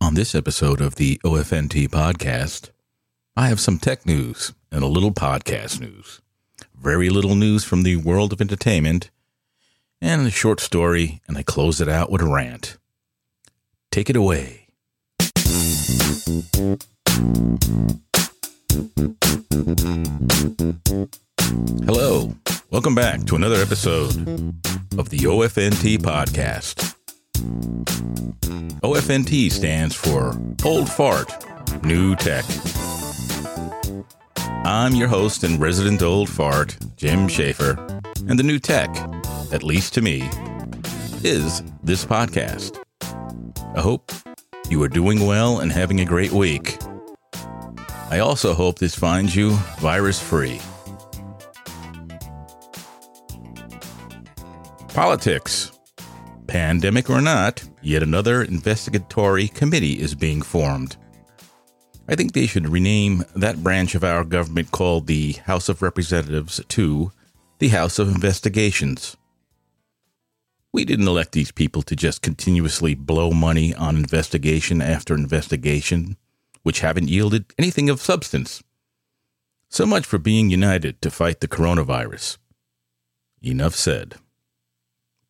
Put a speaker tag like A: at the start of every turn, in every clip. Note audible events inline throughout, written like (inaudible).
A: On this episode of the OFNT podcast, I have some tech news and a little podcast news. Very little news from the world of entertainment, and a short story, and I close it out with a rant. Take it away. Hello, welcome back to another episode of the OFNT podcast. OFNT stands for Old Fart, New Tech. I'm your host and resident old fart, Jim Schaefer, and the new tech, at least to me, is this podcast. I hope you are doing well and having a great week. I also hope this finds you virus free. Politics. Pandemic or not, yet another investigatory committee is being formed. I think they should rename that branch of our government called the House of Representatives to the House of Investigations. We didn't elect these people to just continuously blow money on investigation after investigation, which haven't yielded anything of substance. So much for being united to fight the coronavirus. Enough said.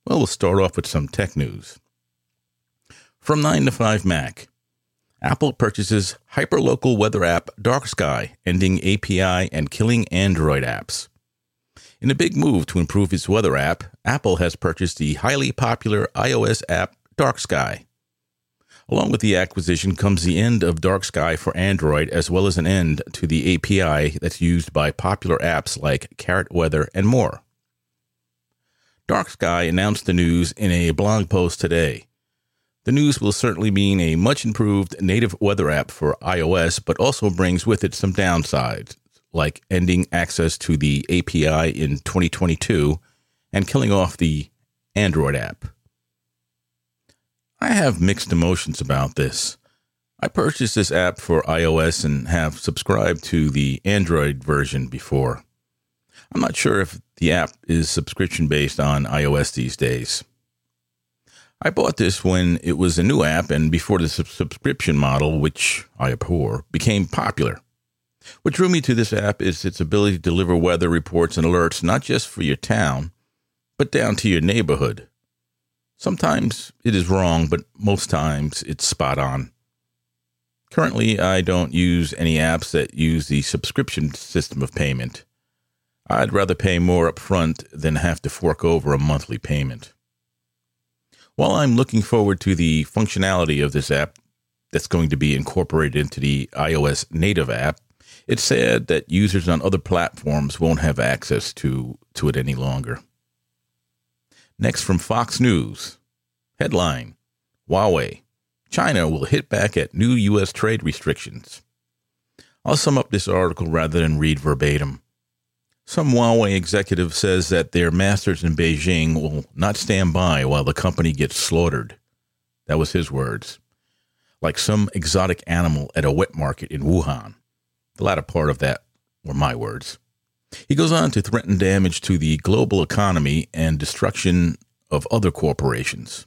A: Well, we'll start off with some tech news. From 9 to 5 Mac, Apple purchases hyperlocal weather app Dark Sky, ending API and killing Android apps. In a big move to improve its weather app, Apple has purchased the highly popular iOS app Dark Sky. Along with the acquisition comes the end of Dark Sky for Android, as well as an end to the API that's used by popular apps like Carrot Weather and more. Dark Sky announced the news in a blog post today. The news will certainly mean a much improved native weather app for iOS, but also brings with it some downsides, like ending access to the API in 2022 and killing off the Android app. I have mixed emotions about this. I purchased this app for iOS and have subscribed to the Android version before. I'm not sure if the app is subscription based on iOS these days. I bought this when it was a new app and before the subscription model, which I abhor, became popular. What drew me to this app is its ability to deliver weather reports and alerts not just for your town, but down to your neighborhood. Sometimes it is wrong, but most times it's spot on. Currently, I don't use any apps that use the subscription system of payment. I'd rather pay more upfront than have to fork over a monthly payment. While I'm looking forward to the functionality of this app that's going to be incorporated into the iOS native app, it's sad that users on other platforms won't have access to, to it any longer. Next from Fox News. Headline Huawei. China will hit back at new U.S. trade restrictions. I'll sum up this article rather than read verbatim. Some Huawei executive says that their masters in Beijing will not stand by while the company gets slaughtered. That was his words. Like some exotic animal at a wet market in Wuhan. The latter part of that were my words. He goes on to threaten damage to the global economy and destruction of other corporations.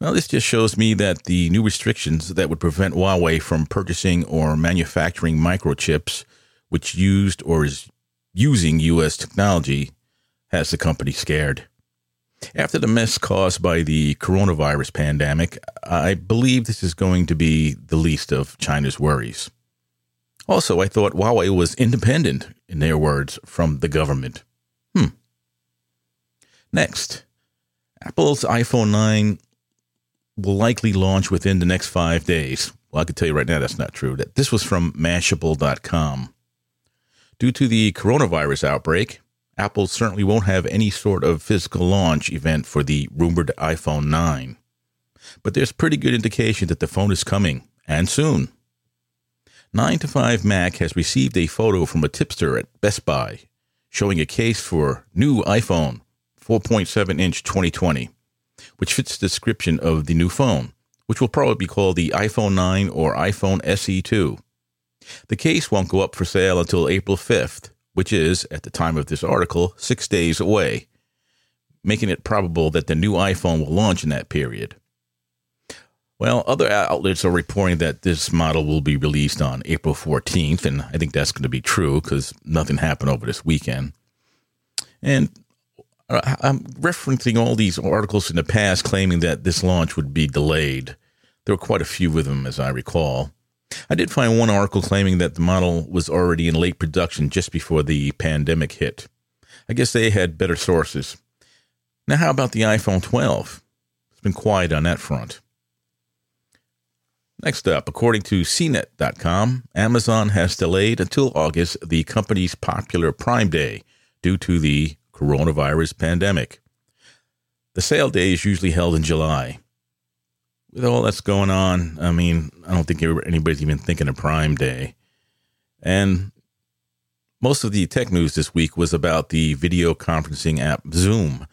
A: Well, this just shows me that the new restrictions that would prevent Huawei from purchasing or manufacturing microchips which used or is using U.S. technology, has the company scared. After the mess caused by the coronavirus pandemic, I believe this is going to be the least of China's worries. Also, I thought Huawei was independent, in their words, from the government. Hmm. Next, Apple's iPhone 9 will likely launch within the next five days. Well, I can tell you right now that's not true. That this was from Mashable.com. Due to the coronavirus outbreak, Apple certainly won't have any sort of physical launch event for the rumored iPhone 9. but there's pretty good indication that the phone is coming, and soon. 9 to 5 Mac has received a photo from a tipster at Best Buy showing a case for new iPhone 4.7 inch 2020, which fits the description of the new phone, which will probably be called the iPhone 9 or iPhone SE2. The case won't go up for sale until April 5th, which is, at the time of this article, six days away, making it probable that the new iPhone will launch in that period. Well, other outlets are reporting that this model will be released on April 14th, and I think that's going to be true because nothing happened over this weekend. And uh, I'm referencing all these articles in the past claiming that this launch would be delayed. There were quite a few of them, as I recall. I did find one article claiming that the model was already in late production just before the pandemic hit. I guess they had better sources. Now, how about the iPhone 12? It's been quiet on that front. Next up, according to CNET.com, Amazon has delayed until August the company's popular Prime Day due to the coronavirus pandemic. The sale day is usually held in July. All that's going on, I mean, I don't think anybody's even thinking of Prime Day. And most of the tech news this week was about the video conferencing app Zoom,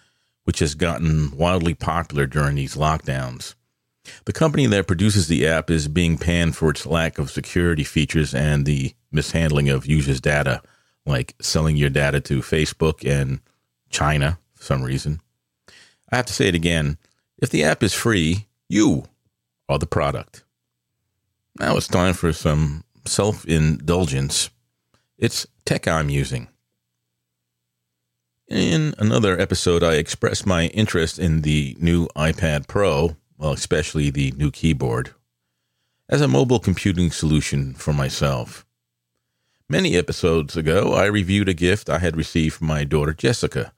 A: which has gotten wildly popular during these lockdowns. The company that produces the app is being panned for its lack of security features and the mishandling of users' data, like selling your data to Facebook and China for some reason. I have to say it again if the app is free, you are the product. Now it's time for some self indulgence. It's tech I'm using. In another episode, I expressed my interest in the new iPad Pro well, especially the new keyboard, as a mobile computing solution for myself. Many episodes ago, I reviewed a gift I had received from my daughter Jessica,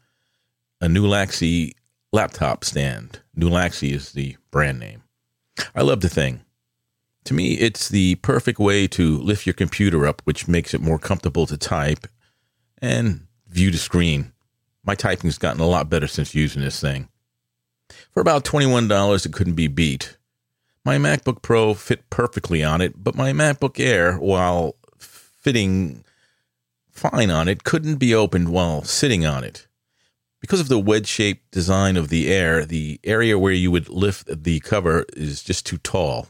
A: a Nulaxy laptop stand. Nulaxy is the brand name. I love the thing. To me, it's the perfect way to lift your computer up, which makes it more comfortable to type and view the screen. My typing's gotten a lot better since using this thing. For about $21, it couldn't be beat. My MacBook Pro fit perfectly on it, but my MacBook Air, while fitting fine on it, couldn't be opened while sitting on it. Because of the wedge shaped design of the Air, the area where you would lift the cover is just too tall.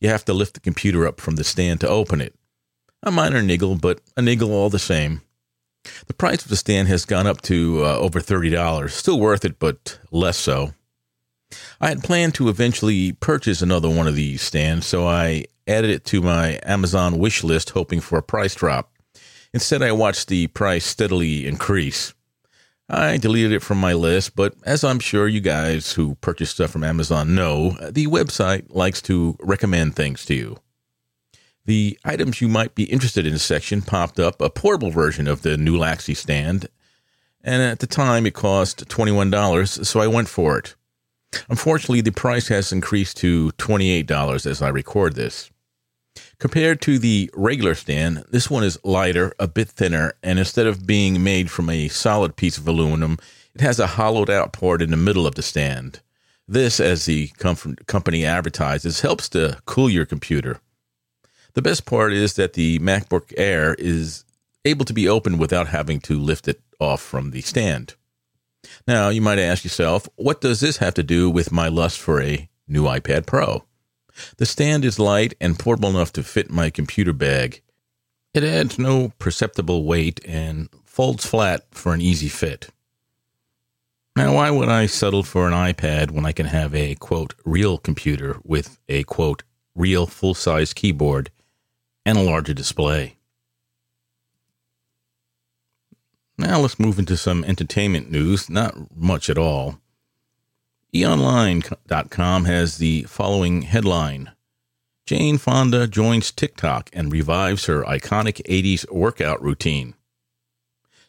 A: You have to lift the computer up from the stand to open it. A minor niggle, but a niggle all the same. The price of the stand has gone up to uh, over $30. Still worth it, but less so. I had planned to eventually purchase another one of these stands, so I added it to my Amazon wish list, hoping for a price drop. Instead, I watched the price steadily increase. I deleted it from my list, but as I'm sure you guys who purchase stuff from Amazon know, the website likes to recommend things to you. The items you might be interested in section popped up a portable version of the Nulaxy stand, and at the time it cost $21, so I went for it. Unfortunately, the price has increased to $28 as I record this. Compared to the regular stand, this one is lighter, a bit thinner, and instead of being made from a solid piece of aluminum, it has a hollowed out part in the middle of the stand. This, as the company advertises, helps to cool your computer. The best part is that the MacBook Air is able to be opened without having to lift it off from the stand. Now, you might ask yourself, what does this have to do with my lust for a new iPad Pro? The stand is light and portable enough to fit my computer bag. It adds no perceptible weight and folds flat for an easy fit. Now, why would I settle for an iPad when I can have a quote real computer with a quote real full size keyboard and a larger display? Now let's move into some entertainment news. Not much at all. eOnline.com has the following headline Jane Fonda joins TikTok and revives her iconic 80s workout routine.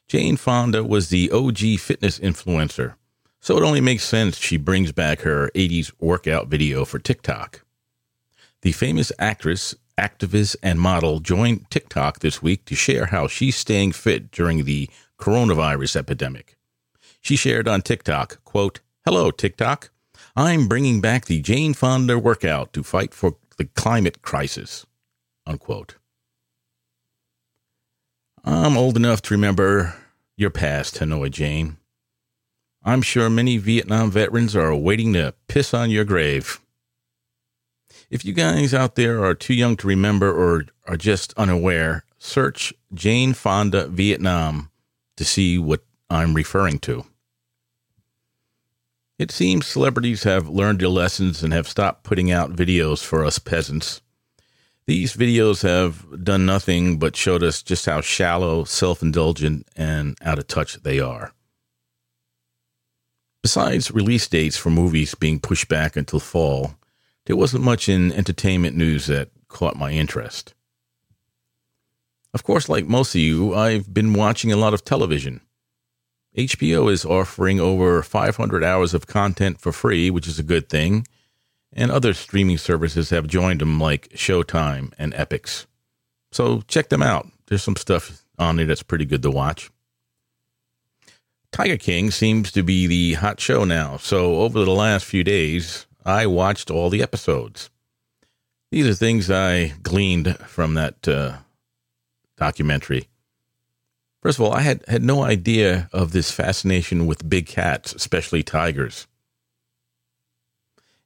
A: Jane Fonda was the OG fitness influencer, so it only makes sense she brings back her 80s workout video for TikTok. The famous actress, activist, and model joined TikTok this week to share how she's staying fit during the coronavirus epidemic. She shared on TikTok, quote, Hello, TikTok. I'm bringing back the Jane Fonda workout to fight for the climate crisis. Unquote. I'm old enough to remember your past, Hanoi Jane. I'm sure many Vietnam veterans are waiting to piss on your grave. If you guys out there are too young to remember or are just unaware, search Jane Fonda Vietnam to see what I'm referring to. It seems celebrities have learned their lessons and have stopped putting out videos for us peasants. These videos have done nothing but showed us just how shallow, self indulgent, and out of touch they are. Besides release dates for movies being pushed back until fall, there wasn't much in entertainment news that caught my interest. Of course, like most of you, I've been watching a lot of television. HBO is offering over 500 hours of content for free, which is a good thing, and other streaming services have joined them like Showtime and Epix. So check them out. There's some stuff on there that's pretty good to watch. Tiger King seems to be the hot show now, so over the last few days, I watched all the episodes. These are things I gleaned from that uh, documentary. First of all, I had, had no idea of this fascination with big cats, especially tigers.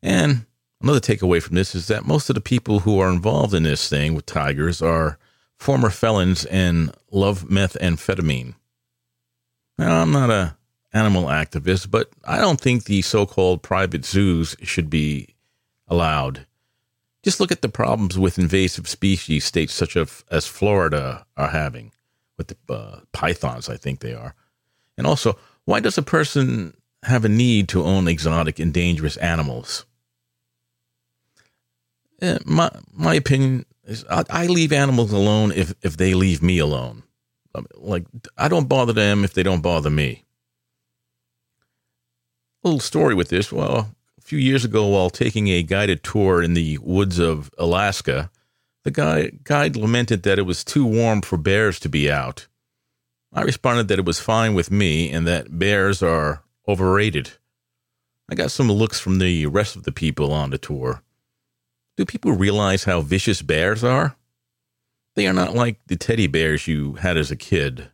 A: And another takeaway from this is that most of the people who are involved in this thing with tigers are former felons and love methamphetamine. Now, I'm not a animal activist, but I don't think the so-called private zoos should be allowed. Just look at the problems with invasive species states such as Florida are having with the uh, pythons, I think they are. And also, why does a person have a need to own exotic and dangerous animals? Eh, my my opinion is I, I, leave animals alone if if they leave me alone. Like I don't bother them if they don't bother me. A little story with this. Well, a few years ago, while taking a guided tour in the woods of Alaska, the guy, guide lamented that it was too warm for bears to be out. I responded that it was fine with me and that bears are overrated. I got some looks from the rest of the people on the tour. Do people realize how vicious bears are? They are not like the teddy bears you had as a kid.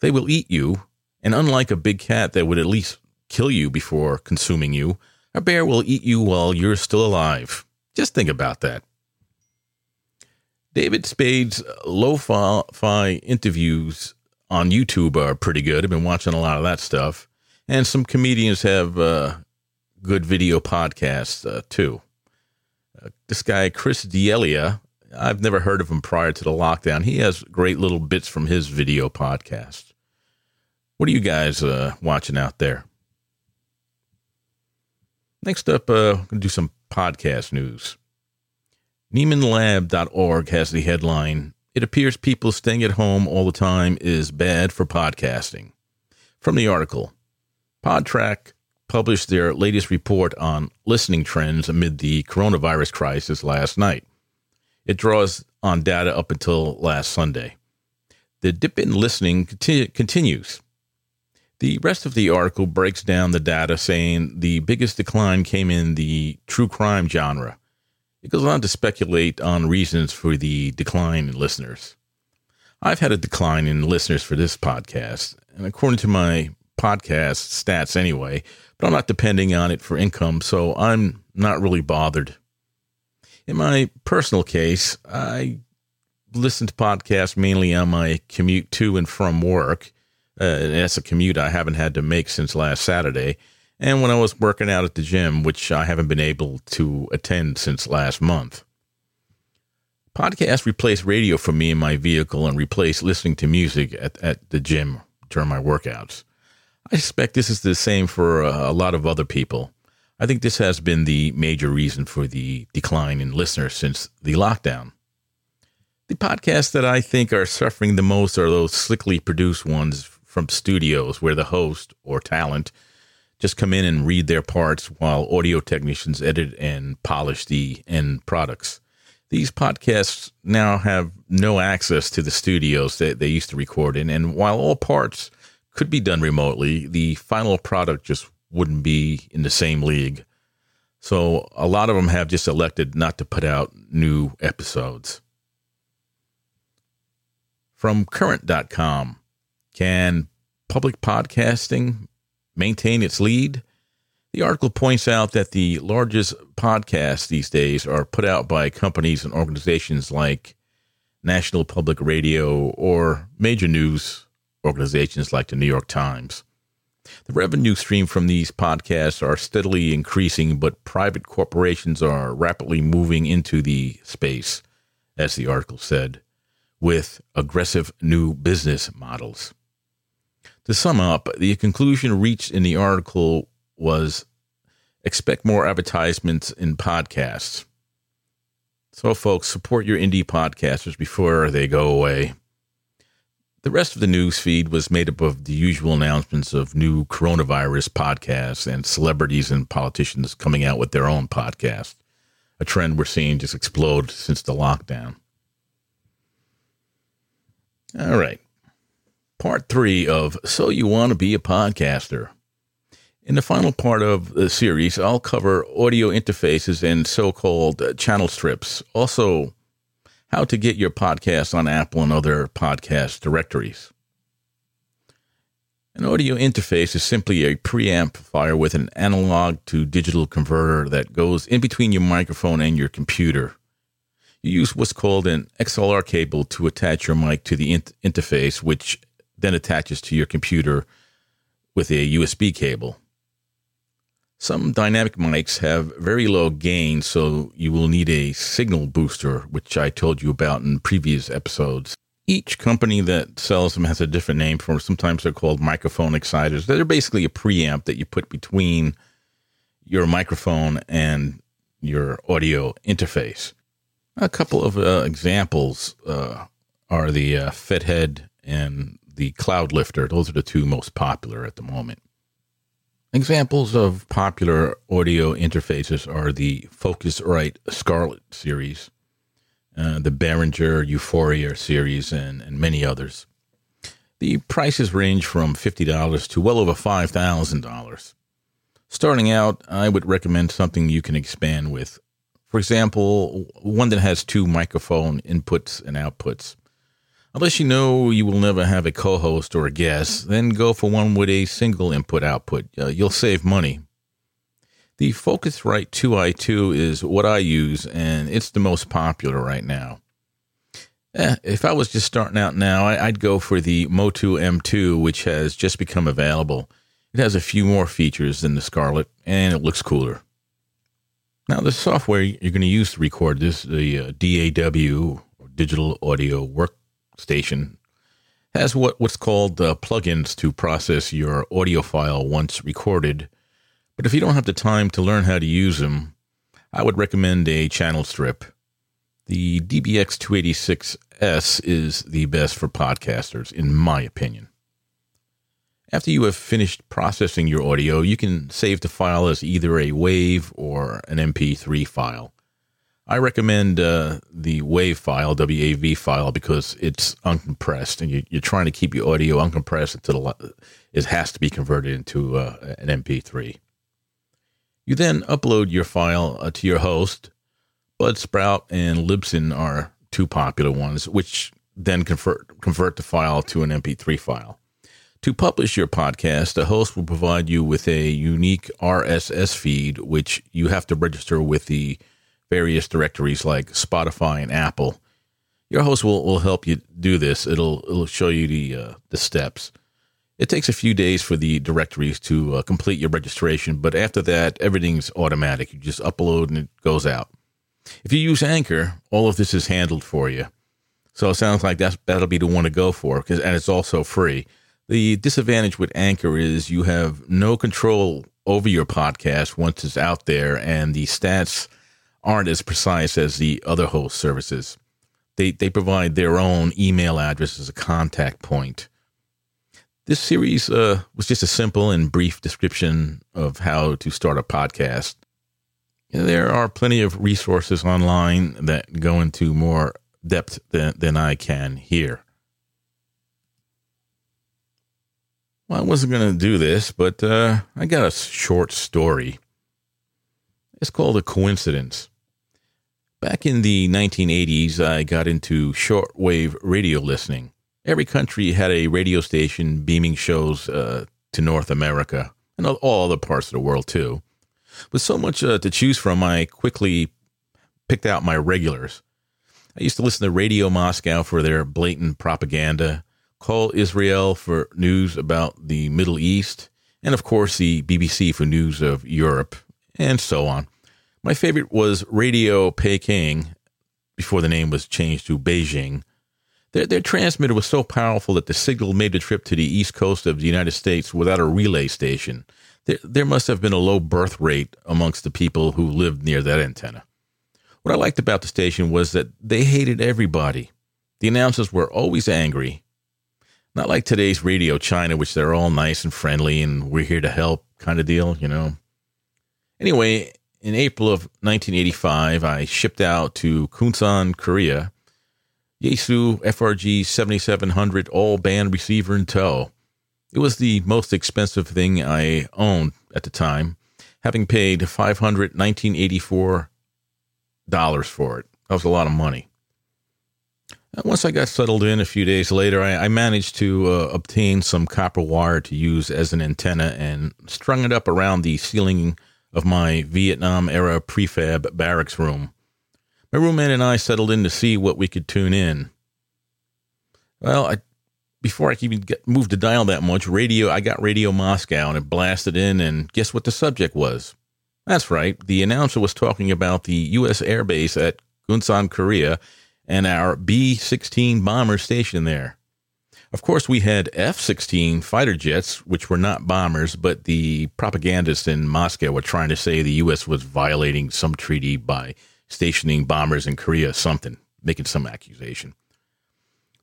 A: They will eat you, and unlike a big cat that would at least kill you before consuming you, a bear will eat you while you're still alive. Just think about that. David Spade's lo-fi interviews on YouTube are pretty good. I've been watching a lot of that stuff, and some comedians have uh, good video podcasts uh, too. Uh, this guy Chris D'Elia, I've never heard of him prior to the lockdown. He has great little bits from his video podcast. What are you guys uh, watching out there? Next up, uh, I'm going to do some podcast news. NiemanLab.org has the headline It appears people staying at home all the time is bad for podcasting. From the article, Podtrac published their latest report on listening trends amid the coronavirus crisis last night. It draws on data up until last Sunday. The dip in listening continu- continues. The rest of the article breaks down the data, saying the biggest decline came in the true crime genre it goes on to speculate on reasons for the decline in listeners. I've had a decline in listeners for this podcast, and according to my podcast stats anyway, but I'm not depending on it for income, so I'm not really bothered. In my personal case, I listen to podcasts mainly on my commute to and from work. Uh, and that's a commute I haven't had to make since last Saturday and when I was working out at the gym, which I haven't been able to attend since last month. Podcasts replace radio for me in my vehicle and replace listening to music at, at the gym during my workouts. I suspect this is the same for a, a lot of other people. I think this has been the major reason for the decline in listeners since the lockdown. The podcasts that I think are suffering the most are those slickly produced ones from studios where the host or talent just come in and read their parts while audio technicians edit and polish the end products. These podcasts now have no access to the studios that they used to record in. And while all parts could be done remotely, the final product just wouldn't be in the same league. So a lot of them have just elected not to put out new episodes. From current.com, can public podcasting maintain its lead? The article points out that the largest podcasts these days are put out by companies and organizations like National Public Radio or major news organizations like the New York Times. The revenue stream from these podcasts are steadily increasing, but private corporations are rapidly moving into the space, as the article said, with aggressive new business models. To sum up, the conclusion reached in the article was expect more advertisements in podcasts. So, folks, support your indie podcasters before they go away. The rest of the news feed was made up of the usual announcements of new coronavirus podcasts and celebrities and politicians coming out with their own podcast, a trend we're seeing just explode since the lockdown. All right. Part three of So You Want to Be a Podcaster. In the final part of the series, I'll cover audio interfaces and so called uh, channel strips, also how to get your podcast on Apple and other podcast directories. An audio interface is simply a preamplifier with an analog to digital converter that goes in between your microphone and your computer. You use what's called an XLR cable to attach your mic to the in- interface, which then attaches to your computer with a USB cable. Some dynamic mics have very low gain, so you will need a signal booster, which I told you about in previous episodes. Each company that sells them has a different name for them. Sometimes they're called microphone exciters. They're basically a preamp that you put between your microphone and your audio interface. A couple of uh, examples uh, are the uh, Fethead and the Cloud Lifter. Those are the two most popular at the moment. Examples of popular audio interfaces are the Focusrite Scarlett series, uh, the Behringer U-Phoria series, and, and many others. The prices range from $50 to well over $5,000. Starting out, I would recommend something you can expand with. For example, one that has two microphone inputs and outputs. Unless you know you will never have a co host or a guest, then go for one with a single input output. Uh, you'll save money. The Focusrite 2i2 is what I use, and it's the most popular right now. Eh, if I was just starting out now, I, would go for the Motu M2, which has just become available. It has a few more features than the Scarlett, and it looks cooler. Now, the software you're going to use to record this, the uh, DAW, or Digital Audio Work station has what, what's called uh, plugins to process your audio file once recorded. But if you don't have the time to learn how to use them, I would recommend a channel strip. The DBX 286S is the best for podcasters, in my opinion. After you have finished processing your audio, you can save the file as either a WAV or an MP3 file. I recommend uh, the WAV file, WAV file, because it's uncompressed, and you, are trying to keep your audio uncompressed until it has to be converted into uh, an MP3. You then upload your file uh, to your host. Buzzsprout and Libsyn are two popular ones, which then convert convert the file to an MP3 file. To publish your podcast, the host will provide you with a unique RSS feed, which you have to register with the various directories like Spotify and Apple. Your host will, will help you do this. It'll it'll show you the uh, the steps. It takes a few days for the directories to uh, complete your registration, but after that, everything's automatic. You just upload and it goes out. If you use Anchor, all of this is handled for you. So it sounds like that's that'll be the one to go for because and it's also free. The disadvantage with Anchor is you have no control over your podcast once it's out there, and the stats aren't as precise as the other host services. They, they provide their own email address as a contact point. This series uh, was just a simple and brief description of how to start a podcast. There are plenty of resources online that go into more depth than, than I can here. Well, I wasn't going to do this, but uh, I got a short story It's called a coincidence. Back in the 1980s, I got into shortwave radio listening. Every country had a radio station beaming shows uh, to North America and all other parts of the world, too. With so much uh, to choose from, I quickly picked out my regulars. I used to listen to Radio Moscow for their blatant propaganda, Kol Israel for news about the Middle East, and of course the BBC for news of Europe, and so on. My favorite was Radio Peking before the name was changed to Beijing. Their, their transmitter was so powerful that the signal made the trip to the east coast of the United States without a relay station. There, there must have been a low birth rate amongst the people who lived near that antenna. What I liked about the station was that they hated everybody. The announcers were always angry. Not like today's Radio China, which they're all nice and friendly and we're here to help kind of deal, you know. Anyway, in April of 1985, I shipped out to Kunsan, Korea, Yaesu FRG 7700 all band receiver in tow. It was the most expensive thing I owned at the time, having paid $519.84 for it. That was a lot of money. Once I got settled in a few days later, I, I managed to uh, obtain some copper wire to use as an antenna and strung it up around the ceiling of my Vietnam era prefab barracks room. My roommate and I settled in to see what we could tune in. Well, I, before I could even get, move to dial that much, radio I got Radio Moscow and it blasted in, and guess what the subject was? That's right, the announcer was talking about the U.S. Air Base at Kunsan, Korea, and our B 16 bomber stationed there. Of course, we had F 16 fighter jets, which were not bombers, but the propagandists in Moscow were trying to say the U.S. was violating some treaty by stationing bombers in Korea, something, making some accusation.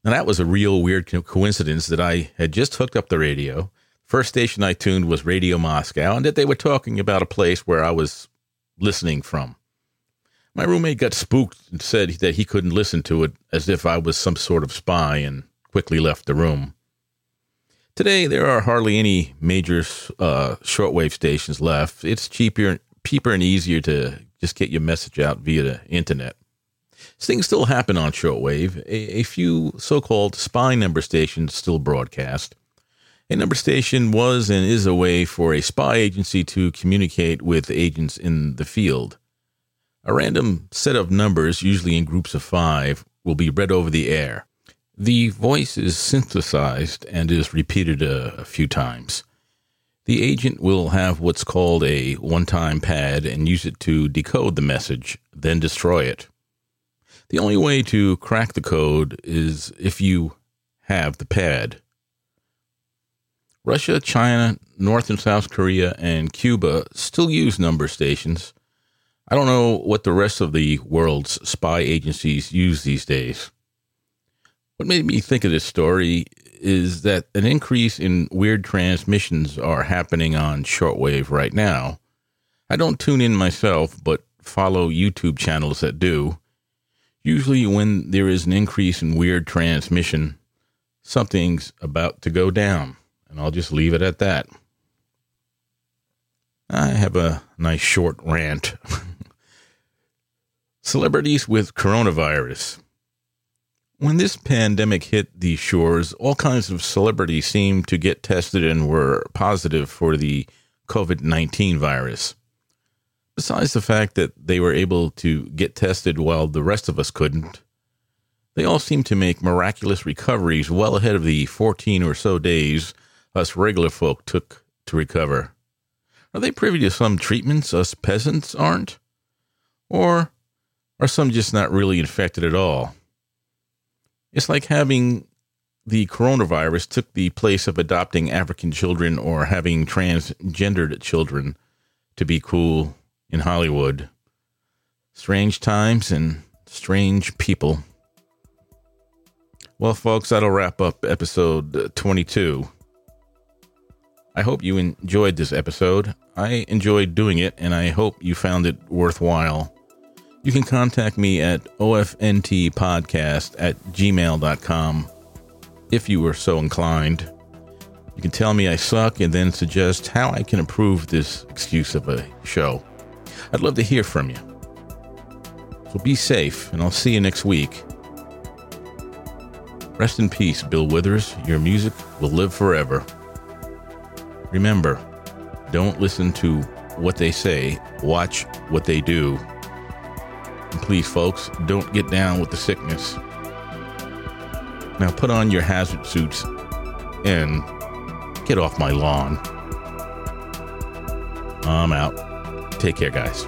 A: Now, that was a real weird coincidence that I had just hooked up the radio. First station I tuned was Radio Moscow, and that they were talking about a place where I was listening from. My roommate got spooked and said that he couldn't listen to it as if I was some sort of spy and quickly left the room. Today, there are hardly any major uh, shortwave stations left. It's cheaper, cheaper and easier to just get your message out via the internet. Things still happen on shortwave. A, a few so called spy number stations still broadcast. A number station was and is a way for a spy agency to communicate with agents in the field. A random set of numbers, usually in groups of five, will be read over the air. The voice is synthesized and is repeated a, a few times. The agent will have what's called a one time pad and use it to decode the message, then destroy it. The only way to crack the code is if you have the pad. Russia, China, North and South Korea, and Cuba still use number stations. I don't know what the rest of the world's spy agencies use these days. What made me think of this story is that an increase in weird transmissions are happening on shortwave right now. I don't tune in myself, but follow YouTube channels that do. Usually, when there is an increase in weird transmission, something's about to go down, and I'll just leave it at that. I have a nice short rant. (laughs) Celebrities with coronavirus. When this pandemic hit these shores, all kinds of celebrities seemed to get tested and were positive for the COVID 19 virus. Besides the fact that they were able to get tested while the rest of us couldn't, they all seemed to make miraculous recoveries well ahead of the 14 or so days us regular folk took to recover. Are they privy to some treatments us peasants aren't? Or are some just not really infected at all? It's like having the coronavirus took the place of adopting African children or having transgendered children to be cool in Hollywood. Strange times and strange people. Well, folks, that'll wrap up episode 22. I hope you enjoyed this episode. I enjoyed doing it, and I hope you found it worthwhile. You can contact me at ofntpodcast at gmail.com if you were so inclined. You can tell me I suck and then suggest how I can improve this excuse of a show. I'd love to hear from you. So be safe, and I'll see you next week. Rest in peace, Bill Withers. Your music will live forever. Remember, don't listen to what they say, watch what they do. Please, folks, don't get down with the sickness. Now put on your hazard suits and get off my lawn. I'm out. Take care, guys.